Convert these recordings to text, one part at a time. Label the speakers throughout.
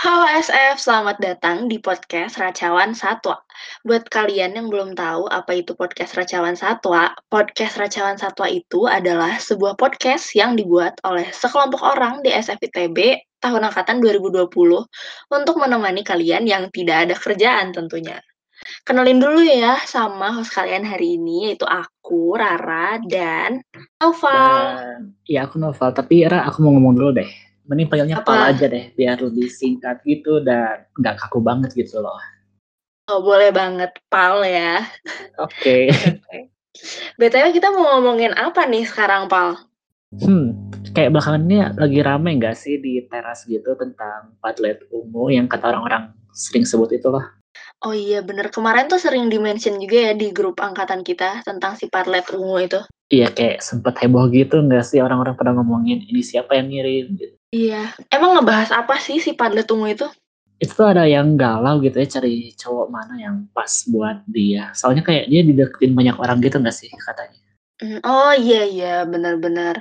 Speaker 1: Halo SF, selamat datang di podcast Racawan Satwa. Buat kalian yang belum tahu apa itu podcast Racawan Satwa, podcast Racawan Satwa itu adalah sebuah podcast yang dibuat oleh sekelompok orang di SFITB tahun angkatan 2020 untuk menemani kalian yang tidak ada kerjaan tentunya. Kenalin dulu ya sama host kalian hari ini yaitu aku, Rara, dan Noval.
Speaker 2: Ya aku Noval, tapi Ra aku mau ngomong dulu deh mending panggilnya
Speaker 1: Apa?
Speaker 2: Pal aja deh biar lebih singkat gitu dan nggak kaku banget gitu loh
Speaker 1: Oh, boleh banget, Pal ya.
Speaker 2: oke
Speaker 1: BTW kita mau ngomongin apa nih sekarang, Pal?
Speaker 2: hmm kayak belakangan ini lagi rame nggak sih di teras gitu tentang padlet ungu yang kata orang-orang sering sebut itu loh
Speaker 1: Oh iya, bener. Kemarin tuh sering di-mention juga ya di grup angkatan kita tentang si Padlet ungu itu.
Speaker 2: iya kayak sempet heboh gitu nggak sih orang-orang pada ngomongin ini siapa yang ngirim gitu.
Speaker 1: Iya. Emang ngebahas apa sih si Padlet ungu itu?
Speaker 2: itu tuh ada yang galau gitu ya cari cowok mana yang pas buat dia soalnya kayak dia dideketin banyak orang gitu nggak sih katanya
Speaker 1: Hmm, Oh iya, iya. Bener-bener.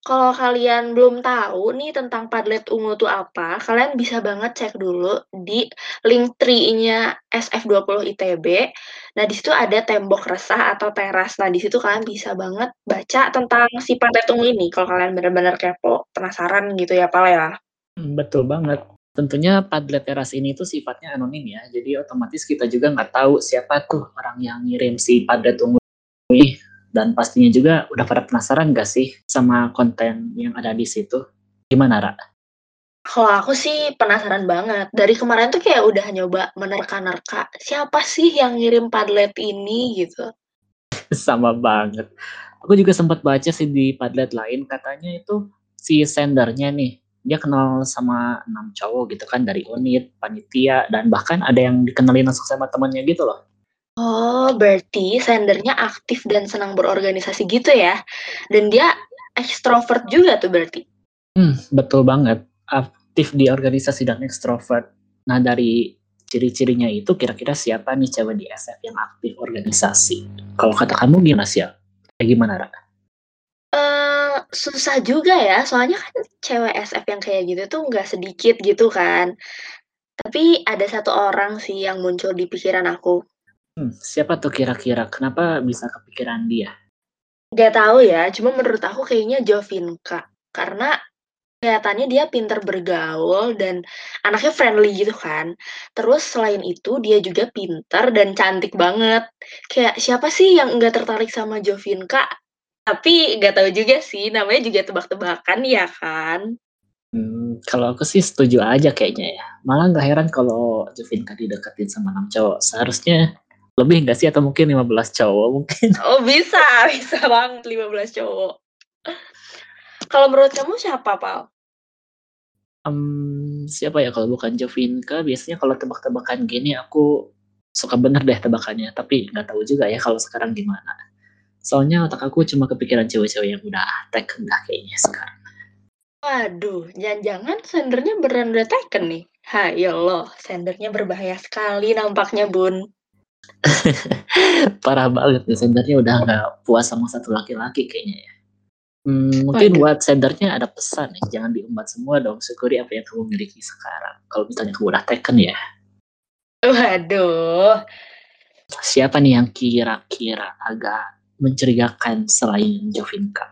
Speaker 1: Kalau kalian belum tahu nih tentang Padlet ungu itu apa, kalian bisa banget cek dulu di link tree-nya SF20 ITB. Nah, di situ ada tembok resah atau teras. Nah, di situ kalian bisa banget baca tentang si Padlet ungu ini kalau kalian bener-bener kepo, penasaran gitu ya, Pal ya.
Speaker 2: Hmm, Betul banget. Tentunya Padlet Teras ini tuh sifatnya anonim ya, jadi otomatis kita juga nggak tahu siapa tuh orang yang ngirim si Padlet ungu ini. Dan pastinya juga udah pada penasaran gak sih sama konten yang ada di situ? Gimana, Ra?
Speaker 1: Kalau aku sih penasaran banget. Dari kemarin tuh kayak udah nyoba menerka-nerka, siapa sih yang ngirim Padlet ini gitu.
Speaker 2: sama banget. Aku juga sempat baca sih di Padlet lain, katanya itu si sendernya nih, dia kenal sama enam cowok gitu kan dari unit, panitia, dan bahkan ada yang dikenalin langsung sama temannya gitu loh.
Speaker 1: Oh, berarti sendernya aktif dan senang berorganisasi gitu ya. Dan dia ekstrovert juga tuh berarti.
Speaker 2: Hmm, betul banget. Aktif di organisasi dan ekstrovert. Nah, dari ciri-cirinya itu kira-kira siapa nih cewek di SF yang aktif organisasi? Kalau kata kamu gimana sih? Kayak gimana, Ra?
Speaker 1: Eh, susah juga ya, soalnya kan cewek SF yang kayak gitu tuh nggak sedikit gitu kan. Tapi ada satu orang sih yang muncul di pikiran aku.
Speaker 2: Hmm, siapa tuh kira-kira? Kenapa bisa kepikiran dia?
Speaker 1: Gak tahu ya, cuma menurut aku kayaknya Jovinka. Karena kelihatannya dia pinter bergaul dan anaknya friendly gitu kan. Terus selain itu dia juga pinter dan cantik banget. Kayak siapa sih yang nggak tertarik sama Jovinka? Tapi nggak tahu juga sih, namanya juga tebak-tebakan ya kan.
Speaker 2: Hmm, kalau aku sih setuju aja kayaknya ya. Malah nggak heran kalau Jovinka dideketin sama enam cowok. Seharusnya lebih nggak sih atau mungkin 15 cowok mungkin.
Speaker 1: Oh bisa, bisa banget 15 cowok. Kalau menurut kamu siapa, Pal?
Speaker 2: Em, siapa ya kalau bukan Jovinka? Biasanya kalau tebak-tebakan gini aku suka bener deh tebakannya. Tapi nggak tahu juga ya kalau sekarang gimana. Soalnya otak aku cuma kepikiran cewek-cewek yang udah taken dah kayaknya sekarang.
Speaker 1: Waduh, jangan-jangan sendernya beneran udah taken nih. Hai Allah, sendernya berbahaya sekali nampaknya, Bun.
Speaker 2: Parah banget nih sendernya udah nggak puas sama satu laki-laki kayaknya ya. Hmm, mungkin
Speaker 1: Waduh.
Speaker 2: buat sendernya ada pesan nih, jangan diumbat semua dong, syukuri apa yang kamu miliki sekarang. Kalau misalnya kamu udah taken ya,
Speaker 1: Waduh,
Speaker 2: siapa nih yang kira-kira agak mencurigakan selain Jovinka?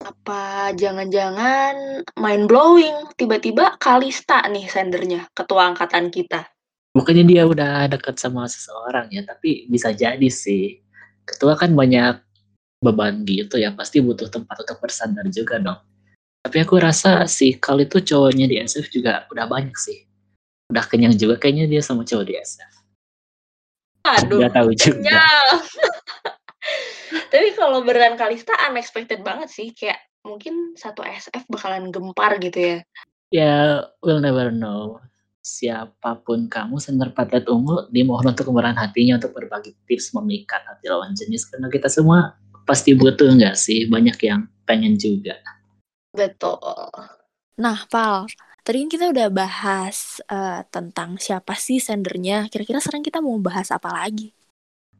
Speaker 1: apa jangan-jangan mind blowing tiba-tiba Kalista nih sendernya, ketua angkatan kita.
Speaker 2: Bukannya dia udah deket sama seseorang ya, tapi bisa jadi sih. Ketua kan banyak beban gitu ya, pasti butuh tempat untuk bersandar juga dong. Tapi aku rasa si Kal itu cowoknya di SF juga udah banyak sih. Udah kenyang juga kayaknya dia sama cowok di SF.
Speaker 1: Aduh,
Speaker 2: Gak tahu juga.
Speaker 1: Tapi kalau beneran Kalista unexpected banget sih, kayak mungkin satu SF bakalan gempar gitu ya.
Speaker 2: Ya, we'll never know. Siapa pun kamu, sender patlet ungu, dimohon untuk kemurahan hatinya untuk berbagi tips memikat hati lawan jenis. Karena kita semua pasti butuh nggak sih? Banyak yang pengen juga.
Speaker 1: Betul.
Speaker 3: Nah, Pal, tadi kan kita udah bahas eh, tentang siapa sih sendernya. Kira-kira sekarang kita mau bahas apa lagi?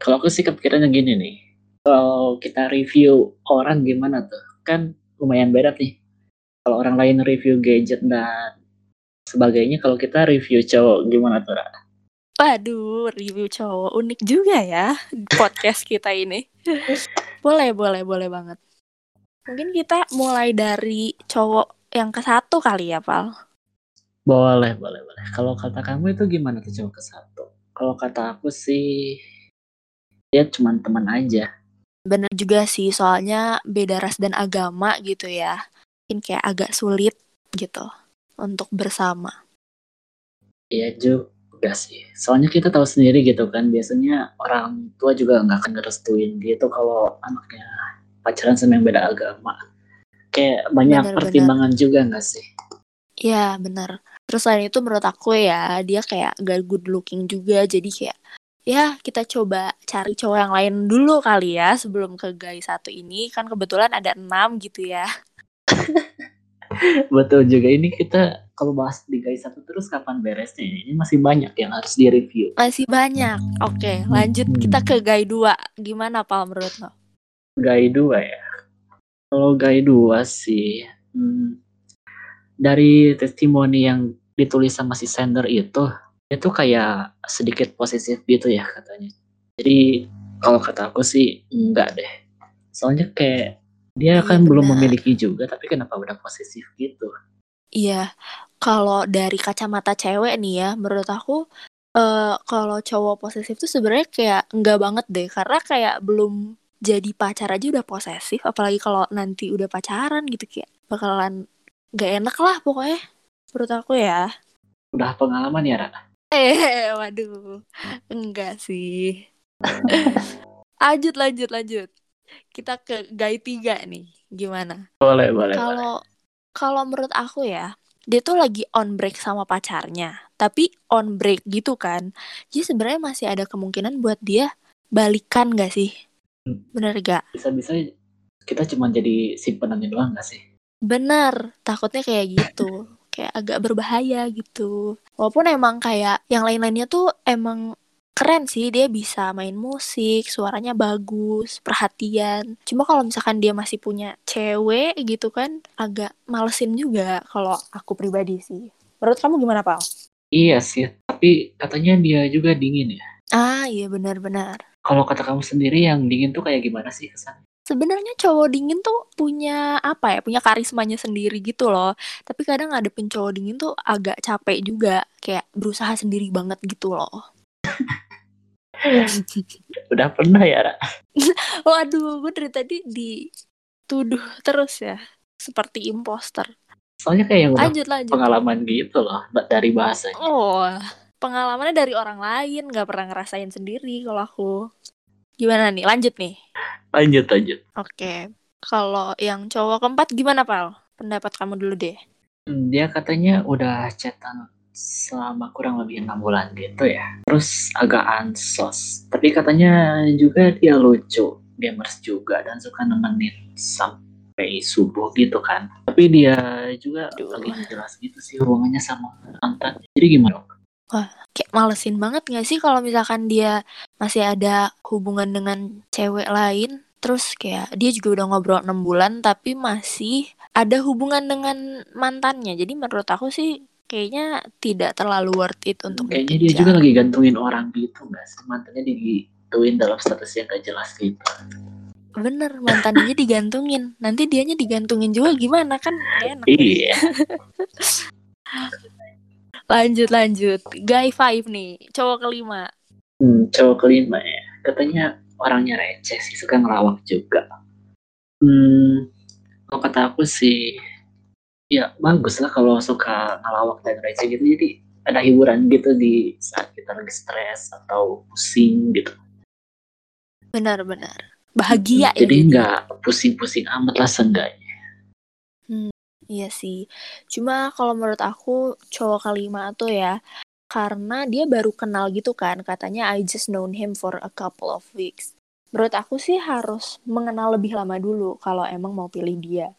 Speaker 2: Kalau aku sih kepikirannya gini nih. Kalau kita review orang gimana tuh? Kan lumayan beda nih. Kalau orang lain review gadget dan sebagainya kalau kita review cowok gimana tuh Ra?
Speaker 1: Waduh, review cowok unik juga ya podcast kita ini. boleh, boleh, boleh banget. Mungkin kita mulai dari cowok yang ke satu kali ya, Pal.
Speaker 2: Boleh, boleh, boleh. Kalau kata kamu itu gimana tuh cowok ke satu? Kalau kata aku sih dia cuma teman aja.
Speaker 1: Bener juga sih, soalnya beda ras dan agama gitu ya. Mungkin kayak agak sulit gitu untuk bersama.
Speaker 2: Iya juga sih. Soalnya kita tahu sendiri gitu kan, biasanya orang tua juga nggak akan ngerestuin gitu kalau anaknya pacaran sama yang beda agama. Kayak banyak
Speaker 1: Bener,
Speaker 2: pertimbangan juga nggak sih?
Speaker 1: Iya, bener. Terus selain itu menurut aku ya, dia kayak gak good looking juga. Jadi kayak, ya kita coba cari cowok yang lain dulu kali ya sebelum ke guys satu ini. Kan kebetulan ada enam gitu ya.
Speaker 2: Betul juga ini kita kalau bahas di guys satu terus kapan beresnya? Ini masih banyak yang harus direview.
Speaker 1: Masih banyak. Oke, lanjut
Speaker 2: Hmm.
Speaker 1: kita ke guy 2. Gimana, Pal, menurut lo?
Speaker 2: Gai dua ya. Kalau Gai dua sih, hmm, dari testimoni yang ditulis sama si sender itu, itu kayak sedikit posesif gitu ya katanya. Jadi kalau kata aku sih enggak deh. Soalnya kayak dia
Speaker 1: Iya,
Speaker 2: kan belum
Speaker 1: benar.
Speaker 2: memiliki juga, tapi kenapa udah posesif gitu?
Speaker 1: Iya, kalau dari kacamata cewek nih ya, menurut aku eh kalau cowok posesif tuh sebenarnya kayak enggak banget deh, karena kayak belum jadi pacar aja udah posesif, apalagi kalau nanti udah pacaran gitu kayak bakalan gak enak lah pokoknya menurut aku ya.
Speaker 2: Udah pengalaman ya, Ra?
Speaker 1: Eh, waduh, enggak sih. lanjut, lanjut, lanjut. Kita ke guy tiga nih, gimana?
Speaker 2: Boleh, boleh, boleh.
Speaker 1: Kalau kalau menurut aku ya, dia tuh lagi on break sama pacarnya, tapi on break gitu kan. Jadi sebenarnya masih ada kemungkinan buat dia balikan gak sih?
Speaker 2: Hmm.
Speaker 1: Bener gak?
Speaker 2: Bisa-bisa kita cuma jadi simpenannya doang gak sih?
Speaker 1: Bener, takutnya kayak gitu. kayak agak berbahaya gitu. Walaupun emang kayak yang lain-lainnya tuh emang keren sih, dia bisa main musik, suaranya bagus, perhatian. Cuma kalau misalkan dia masih punya cewek gitu kan, agak malesin juga kalau aku pribadi sih. Menurut kamu gimana, Pal?
Speaker 2: Iya sih, tapi katanya dia juga dingin ya.
Speaker 1: Ah, iya benar-benar.
Speaker 2: Kalau kata kamu sendiri yang dingin tuh kayak gimana sih kesannya?
Speaker 1: Sebenarnya cowok dingin tuh punya apa ya? Punya karismanya sendiri gitu loh. Tapi kadang ngadepin cowok dingin tuh agak capek juga, kayak berusaha sendiri banget gitu loh.
Speaker 2: Udah pernah ya, Ra?
Speaker 1: Waduh, gue dari tadi dituduh terus ya, seperti imposter.
Speaker 2: Soalnya kayak yang
Speaker 1: Lanjut, lanjut.
Speaker 2: pengalaman gitu loh dari bahasanya.
Speaker 1: Oh, pengalamannya dari orang lain, gak pernah ngerasain sendiri kalau aku. Gimana nih? Lanjut nih.
Speaker 2: Lanjut, lanjut.
Speaker 1: Oke. Kalau yang cowok keempat gimana, Pal? Pendapat kamu dulu deh.
Speaker 2: Hmm, Dia katanya udah chatan selama kurang lebih enam bulan gitu ya. Terus agak ansos. Tapi katanya juga dia lucu, gamers juga dan suka nemenin sampai subuh gitu kan. Tapi dia juga
Speaker 1: Aduh.
Speaker 2: lagi jelas gitu sih hubungannya sama mantan. Jadi gimana?
Speaker 1: Kayak malesin banget gak sih kalau misalkan dia masih ada hubungan dengan cewek lain, terus kayak dia juga udah ngobrol 6 bulan tapi masih ada hubungan dengan mantannya. Jadi menurut aku sih kayaknya tidak terlalu worth it untuk
Speaker 2: Kayaknya dia juga lagi gantungin orang gitu nggak sih? Mantannya digituin dalam status yang gak jelas gitu.
Speaker 1: Bener, mantannya digantungin. Nanti dianya digantungin juga gimana kan enak.
Speaker 2: Iya.
Speaker 1: Lanjut, lanjut. Guy five nih, cowok kelima.
Speaker 2: Hmm, cowok kelima ya. Katanya orangnya receh sih, suka ngelawak juga. Hmm, kalau kata aku sih, ya bagus lah kalau suka ngelawak dan receh gitu. Jadi ada hiburan gitu di saat kita lagi stres atau pusing gitu.
Speaker 1: Benar-benar. Bahagia ya
Speaker 2: Jadi
Speaker 1: jadi.
Speaker 2: nggak pusing-pusing amat lah seenggaknya.
Speaker 1: Iya sih. Cuma kalau menurut aku cowok kelima tuh ya karena dia baru kenal gitu kan. Katanya I just known him for a couple of weeks. Menurut aku sih harus mengenal lebih lama dulu kalau emang mau pilih dia.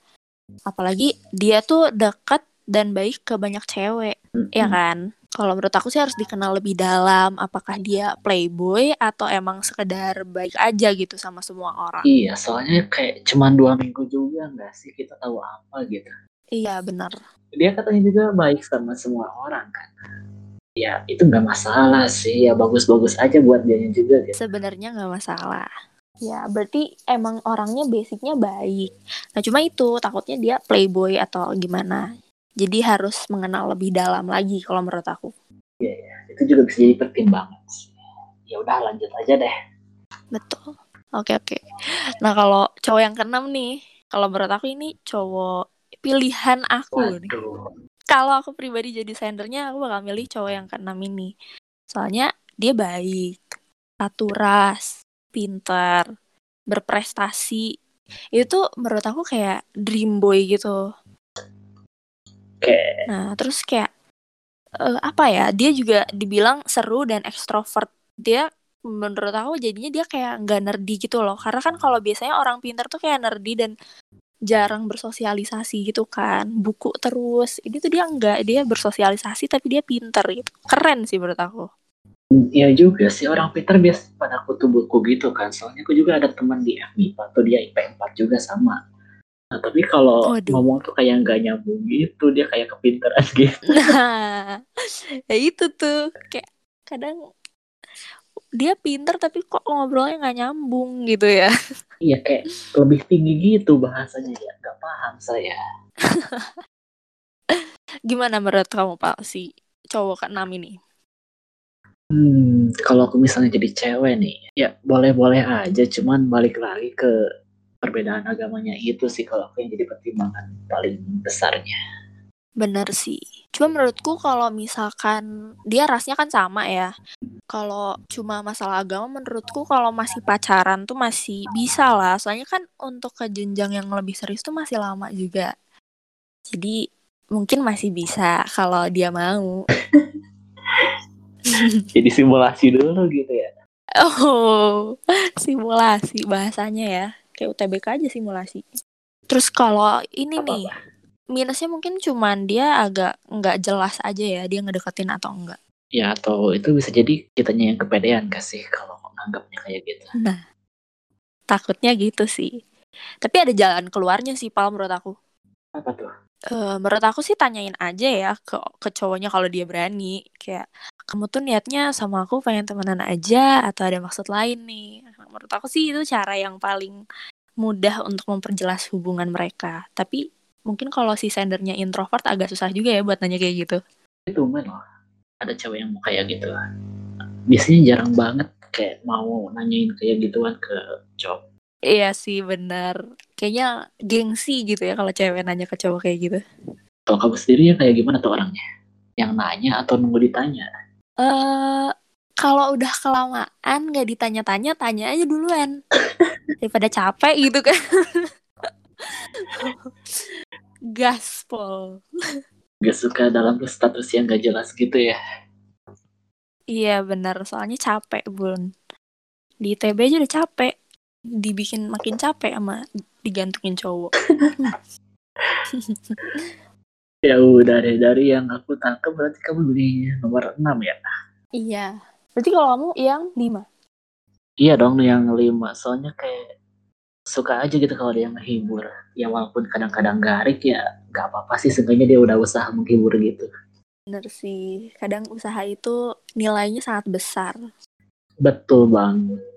Speaker 1: Apalagi dia tuh dekat dan baik ke banyak cewek, ya
Speaker 2: Hmm.
Speaker 1: kan? Kalau menurut aku sih harus dikenal lebih dalam apakah dia playboy atau emang sekedar baik aja gitu sama semua orang.
Speaker 2: Iya, soalnya kayak cuman dua minggu juga nggak sih kita tahu apa gitu.
Speaker 1: Iya benar.
Speaker 2: Dia katanya juga baik sama semua orang kan. Ya itu nggak masalah sih, ya bagus-bagus aja buat dia juga gitu.
Speaker 1: Sebenarnya nggak masalah. Ya berarti emang orangnya basicnya baik. Nah cuma itu takutnya dia playboy atau gimana. Jadi harus mengenal lebih dalam lagi kalau menurut aku.
Speaker 2: Iya ya, itu juga bisa jadi pertimbangan. Ya udah lanjut aja deh.
Speaker 1: Betul. Oke oke. Nah kalau cowok yang keenam nih, kalau menurut aku ini cowok pilihan aku nih. Kalau aku pribadi jadi sendernya, aku bakal milih cowok yang keenam ini. Soalnya dia baik, satu ras, pintar, berprestasi. Itu menurut aku kayak dream boy gitu.
Speaker 2: Oke,
Speaker 1: Nah, terus kayak eh, apa ya? Dia juga dibilang seru dan ekstrovert. Dia menurut aku jadinya dia kayak nggak nerdy gitu loh. Karena kan kalau biasanya orang pintar tuh kayak nerdy dan jarang bersosialisasi gitu kan. Buku terus. Ini tuh dia enggak, dia bersosialisasi tapi dia pintar gitu. Keren sih menurut aku.
Speaker 2: Iya juga sih orang pintar biasa pada kutu buku gitu kan. Soalnya aku juga ada teman di FMIPA tuh dia IP 4 juga sama. Nah, tapi kalau
Speaker 1: Waduh.
Speaker 2: ngomong tuh kayak nggak nyambung gitu, dia kayak kepintaran gitu.
Speaker 1: Nah, ya itu tuh kayak kadang dia pintar tapi kok ngobrolnya nggak nyambung gitu ya.
Speaker 2: Iya kayak lebih tinggi gitu bahasanya ya. Nggak paham saya.
Speaker 1: Gimana menurut kamu Pak si cowok keenam ini?
Speaker 2: Hmm, kalau aku misalnya jadi cewek nih, ya boleh-boleh aja, cuman balik lagi ke perbedaan agamanya itu sih kalau aku yang jadi pertimbangan paling besarnya.
Speaker 1: Bener sih. Cuma menurutku kalau misalkan dia rasnya kan sama ya. Kalau cuma masalah agama menurutku kalau masih pacaran tuh masih bisa lah. Soalnya kan untuk ke jenjang yang lebih serius tuh masih lama juga. Jadi mungkin masih bisa kalau dia mau.
Speaker 2: Jadi simulasi dulu gitu ya.
Speaker 1: Oh, simulasi bahasanya ya. Kayak UTBK aja simulasi. Terus kalau ini nih, minusnya mungkin cuman dia agak nggak jelas aja ya dia ngedeketin atau enggak.
Speaker 2: Ya atau itu bisa jadi kitanya yang kepedean gak sih kalau nganggapnya kayak gitu.
Speaker 1: Takutnya gitu sih. Tapi ada jalan keluarnya sih, Pal, menurut aku.
Speaker 2: Apa tuh?
Speaker 1: Eh, menurut aku sih tanyain aja ya ke, ke cowoknya kalau dia berani. Kayak, kamu tuh niatnya sama aku pengen temenan aja atau ada maksud lain nih. Menurut aku sih itu cara yang paling mudah untuk memperjelas hubungan mereka. Tapi mungkin kalau si sendernya introvert agak susah juga ya buat nanya kayak gitu.
Speaker 2: Itu men loh. Ada cewek yang mau kayak gitu. Biasanya jarang banget kayak mau nanyain kayak gituan ke cowok.
Speaker 1: Iya sih benar. Kayaknya gengsi gitu ya kalau cewek nanya ke cowok kayak gitu.
Speaker 2: Kalau kamu sendiri ya kayak gimana tuh orangnya? Yang nanya atau nunggu ditanya?
Speaker 1: eh kalau udah kelamaan nggak ditanya-tanya, tanya aja duluan. Daripada capek gitu kan. Gaspol.
Speaker 2: Gak suka dalam status yang gak jelas gitu ya.
Speaker 1: Iya benar, soalnya capek bun. Di ITB aja udah capek. Dibikin makin capek sama digantungin cowok.
Speaker 2: Ya udah deh dari yang aku tangkap berarti kamu beli nomor 6 ya?
Speaker 1: iya. Berarti kalau kamu yang lima.
Speaker 2: Iya dong yang lima soalnya kayak suka aja gitu kalau dia menghibur. Ya walaupun kadang-kadang garik ya gak apa-apa sih seenggaknya dia udah usaha menghibur gitu.
Speaker 1: Bener sih. Kadang usaha itu nilainya sangat besar.
Speaker 2: Betul banget.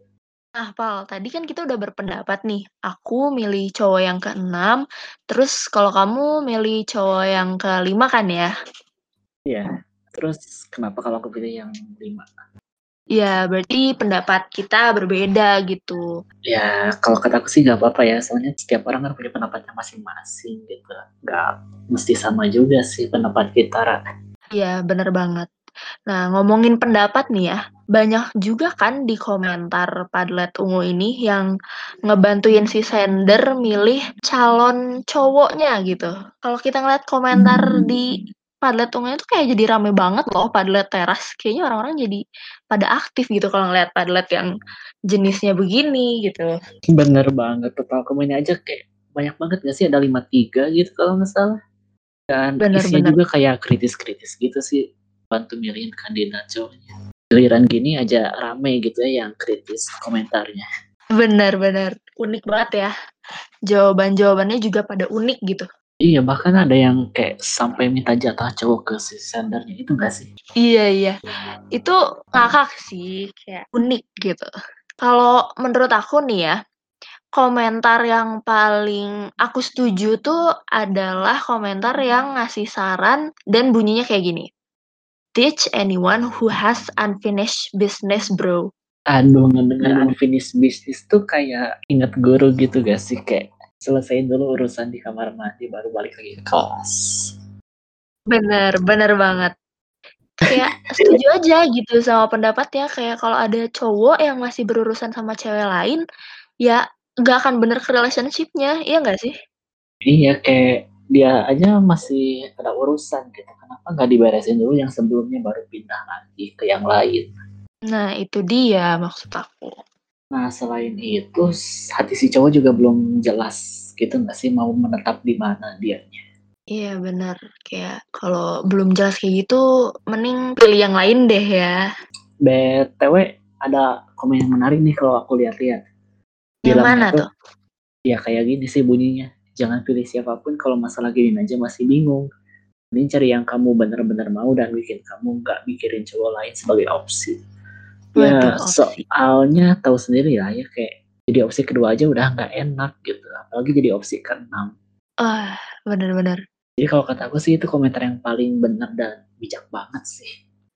Speaker 4: Nah, Pal, tadi kan kita udah berpendapat nih. Aku milih cowok yang keenam, terus kalau kamu milih cowok yang kelima kan ya?
Speaker 2: Iya. Terus kenapa kalau aku pilih yang lima?
Speaker 4: Ya, berarti pendapat kita berbeda gitu.
Speaker 2: Ya kalau kata aku sih gak apa-apa ya soalnya setiap orang kan punya pendapatnya masing-masing gitu. Gak mesti sama juga sih pendapat kita. Ra.
Speaker 4: Iya, bener banget. Nah, ngomongin pendapat nih ya, banyak juga kan di komentar Padlet Ungu ini yang ngebantuin si sender milih calon cowoknya gitu. Kalau kita ngeliat komentar di Padlet Ungu itu kayak jadi rame banget loh Padlet teras. Kayaknya orang-orang jadi pada aktif gitu kalau ngeliat Padlet yang jenisnya begini gitu.
Speaker 2: Bener banget total komen aja kayak banyak banget gak sih ada 53 gitu kalau nggak salah. Dan
Speaker 4: Bener,
Speaker 2: isinya
Speaker 4: bener.
Speaker 2: juga kayak kritis-kritis gitu sih bantu milihin kandidat cowoknya. Giliran gini aja rame gitu ya yang kritis komentarnya.
Speaker 4: Bener-bener unik banget ya. Jawaban-jawabannya juga pada unik gitu.
Speaker 2: Iya, bahkan ada yang kayak sampai minta jatah cowok ke si sendernya itu gak sih?
Speaker 4: Iya, iya. Itu ngakak sih, kayak unik gitu. Kalau menurut aku nih ya, komentar yang paling aku setuju tuh adalah komentar yang ngasih saran dan bunyinya kayak gini. Teach anyone who has unfinished business, bro.
Speaker 2: Aduh, ngedengar unfinished business tuh kayak inget guru gitu gak sih? Kayak selesaiin dulu urusan di kamar mandi baru balik lagi ke kelas.
Speaker 4: Bener, bener banget. Kayak setuju aja gitu sama pendapatnya kayak kalau ada cowok yang masih berurusan sama cewek lain, ya gak akan bener ke relationshipnya, iya gak sih?
Speaker 2: Iya, kayak dia aja masih ada urusan gitu. Kenapa nggak diberesin dulu yang sebelumnya baru pindah lagi ke yang lain?
Speaker 4: Nah, itu dia maksud aku.
Speaker 2: Nah, selain itu, hati si cowok juga belum jelas gitu nggak sih mau menetap di mana dianya.
Speaker 4: Iya benar, kayak kalau belum jelas kayak gitu, mending pilih yang lain deh ya.
Speaker 2: BTW ada komen yang menarik nih kalau aku lihat-lihat.
Speaker 4: Yang mana tuh?
Speaker 2: Ya kayak gini sih bunyinya. Jangan pilih siapa pun kalau masalah gini aja masih bingung. Mending cari yang kamu benar-benar mau dan bikin kamu nggak mikirin cowok lain sebagai opsi. Ya
Speaker 4: opsi.
Speaker 2: soalnya tahu sendiri lah ya kayak jadi opsi kedua aja udah nggak enak gitu. Apalagi jadi opsi keenam.
Speaker 4: Ah, bener-bener.
Speaker 2: Jadi kalau kata aku sih itu komentar yang paling benar dan bijak banget sih.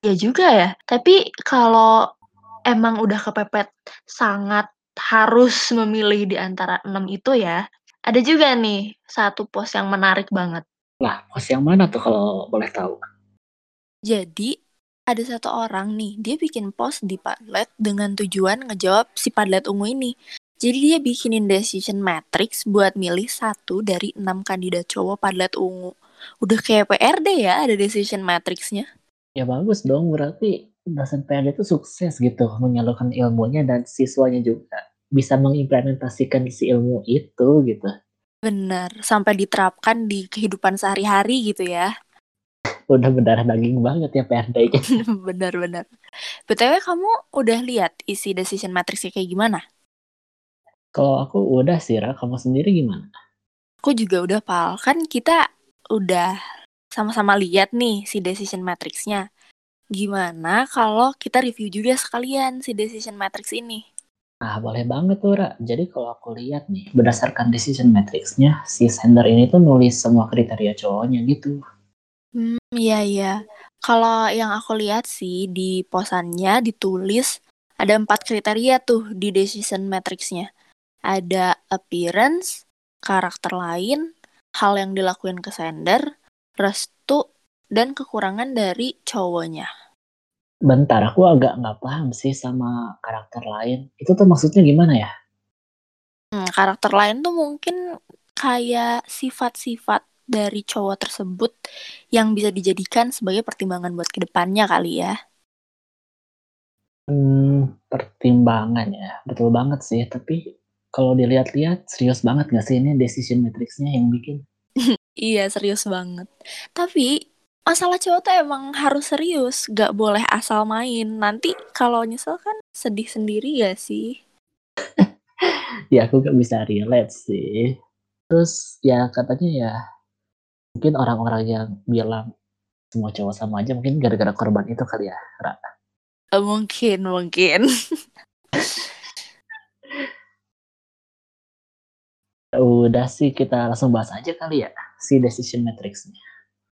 Speaker 4: Ya juga ya. Tapi kalau emang udah kepepet sangat harus memilih di antara enam itu ya, ada juga nih satu post yang menarik banget.
Speaker 2: Lah, post yang mana tuh kalau boleh tahu?
Speaker 1: Jadi ada satu orang nih, dia bikin post di Padlet dengan tujuan ngejawab si Padlet ungu ini. Jadi dia bikinin decision matrix buat milih satu dari enam kandidat cowok Padlet ungu. Udah kayak PRD ya ada decision matrixnya.
Speaker 2: Ya bagus dong, berarti dosen PRD itu sukses gitu menyalurkan ilmunya dan siswanya juga bisa mengimplementasikan si ilmu itu gitu.
Speaker 1: Bener, sampai diterapkan di kehidupan sehari-hari gitu ya.
Speaker 2: Udah berdarah daging banget ya PRD-nya.
Speaker 1: Bener-bener. BTW kamu udah lihat isi decision matrixnya kayak gimana?
Speaker 2: Kalau aku udah sih, Ra. Kamu sendiri gimana?
Speaker 1: Aku juga udah, Pal. Kan kita udah sama-sama lihat nih si decision matrixnya. Gimana kalau kita review juga sekalian si decision matrix ini?
Speaker 2: Ah, boleh banget tuh, Ra. Jadi kalau aku lihat nih, berdasarkan decision matrixnya, si sender ini tuh nulis semua kriteria cowoknya gitu.
Speaker 1: Hmm, iya iya. Kalau yang aku lihat sih di posannya ditulis ada empat kriteria tuh di decision matrixnya. Ada appearance, karakter lain, hal yang dilakuin ke sender, restu, dan kekurangan dari cowoknya.
Speaker 2: Bentar, aku agak nggak paham sih sama karakter lain. Itu tuh maksudnya gimana ya?
Speaker 1: Hmm, karakter lain tuh mungkin kayak sifat-sifat dari cowok tersebut yang bisa dijadikan sebagai pertimbangan buat ke depannya kali ya.
Speaker 2: Hmm, pertimbangan ya. Betul banget sih. Tapi kalau dilihat-lihat serius banget gak sih ini decision matrixnya yang bikin?
Speaker 1: iya, serius banget. Tapi masalah cowok tuh emang harus serius, gak boleh asal main. Nanti kalau nyesel kan sedih sendiri gak sih?
Speaker 2: ya aku gak bisa relate sih. Terus ya katanya ya mungkin orang-orang yang bilang semua cowok sama aja mungkin gara-gara korban itu kali ya, Ra.
Speaker 1: Uh, mungkin, mungkin.
Speaker 2: Udah sih kita langsung bahas aja kali ya si decision matrixnya.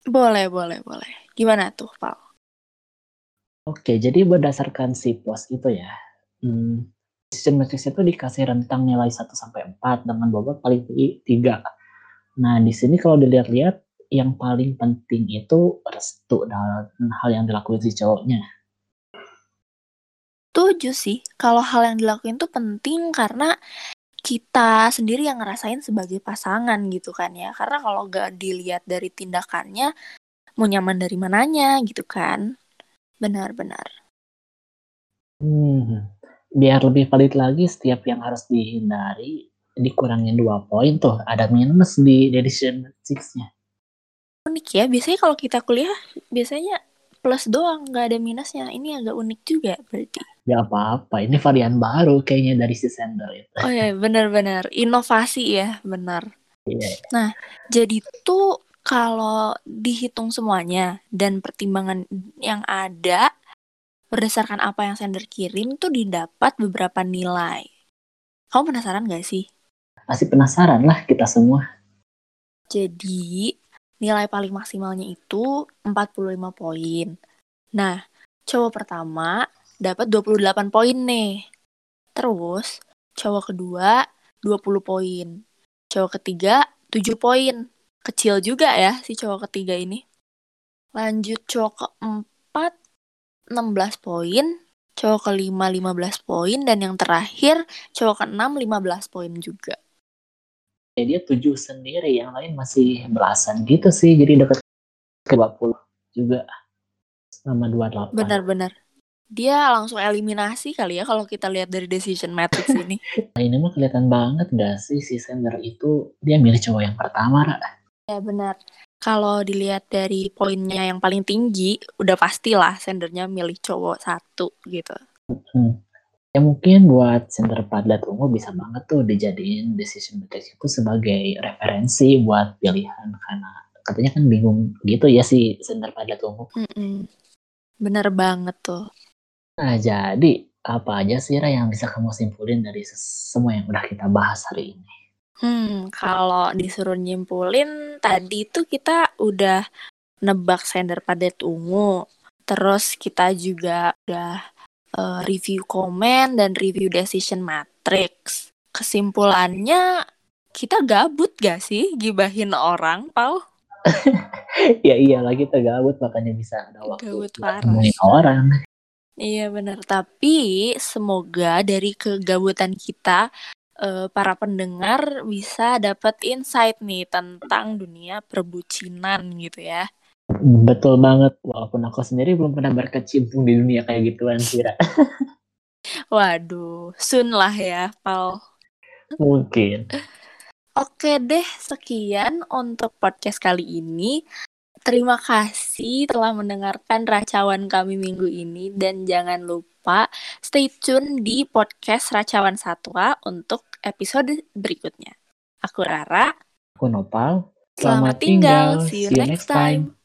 Speaker 1: Boleh, boleh, boleh. Gimana tuh, Pak?
Speaker 2: Oke, jadi berdasarkan si post itu ya, hmm, decision matrix itu dikasih rentang nilai 1 sampai 4 dengan bobot paling tinggi 3. Nah, di sini kalau dilihat-lihat yang paling penting itu restu dan hal yang dilakuin si cowoknya.
Speaker 1: Tujuh sih, kalau hal yang dilakuin tuh penting karena kita sendiri yang ngerasain sebagai pasangan gitu kan ya. Karena kalau gak dilihat dari tindakannya, mau nyaman dari mananya gitu kan. Benar-benar.
Speaker 2: Hmm, biar lebih valid lagi, setiap yang harus dihindari dikurangin dua poin tuh. Ada minus di decision matrix-nya.
Speaker 1: Unik ya, biasanya kalau kita kuliah, biasanya plus doang, nggak ada minusnya. Ini agak unik juga berarti.
Speaker 2: Ya apa-apa, ini varian baru kayaknya dari si sender itu.
Speaker 1: Oh ya, benar-benar. Inovasi ya, benar.
Speaker 2: Iya.
Speaker 1: Nah, jadi tuh kalau dihitung semuanya dan pertimbangan yang ada berdasarkan apa yang sender kirim tuh didapat beberapa nilai. Kamu penasaran gak sih?
Speaker 2: Pasti penasaran lah kita semua.
Speaker 1: Jadi, nilai paling maksimalnya itu 45 poin. Nah, cowok pertama dapat 28 poin nih. Terus, cowok kedua 20 poin. Cowok ketiga 7 poin. Kecil juga ya si cowok ketiga ini. Lanjut cowok keempat 16 poin. Cowok kelima 15 poin. Dan yang terakhir cowok keenam 15 poin juga.
Speaker 2: Ya, dia tujuh sendiri, yang lain masih belasan gitu sih. Jadi deket ke 20 juga sama 28.
Speaker 1: Benar-benar. Dia langsung eliminasi kali ya kalau kita lihat dari decision matrix ini.
Speaker 2: Nah, ini mah kelihatan banget gak sih si sender itu dia milih cowok yang pertama, Ra.
Speaker 1: Ya benar. Kalau dilihat dari poinnya yang paling tinggi, udah pastilah sendernya milih cowok satu gitu.
Speaker 2: Hmm. Ya mungkin buat sender padat ungu bisa banget tuh dijadiin decision matrix itu sebagai referensi buat pilihan karena katanya kan bingung gitu ya si sender padat ungu.
Speaker 1: Mm-mm. Bener banget tuh.
Speaker 2: Nah jadi apa aja sih Ra yang bisa kamu simpulin dari semua yang udah kita bahas hari ini?
Speaker 1: Hmm, kalau disuruh nyimpulin tadi tuh kita udah nebak sender padat ungu. Terus kita juga udah eh, review komen dan review decision matrix. Kesimpulannya kita gabut gak sih gibahin orang, Pau?
Speaker 2: ya iyalah kita gabut makanya bisa ada waktu
Speaker 1: Gabut parah.
Speaker 2: orang.
Speaker 1: Iya benar, tapi semoga dari kegabutan kita eh, para pendengar bisa dapat insight nih tentang dunia perbucinan gitu ya.
Speaker 2: Betul banget, walaupun aku sendiri belum pernah berkecimpung di dunia kayak gituan sih Ra.
Speaker 1: Waduh, soon lah ya, Pal.
Speaker 2: Mungkin.
Speaker 1: Oke deh, sekian untuk podcast kali ini. Terima kasih telah mendengarkan racauan kami minggu ini dan jangan lupa stay tune di podcast Racawan Satwa untuk episode berikutnya. Aku Rara.
Speaker 2: Aku Nopal.
Speaker 1: Selamat tinggal. See you next time.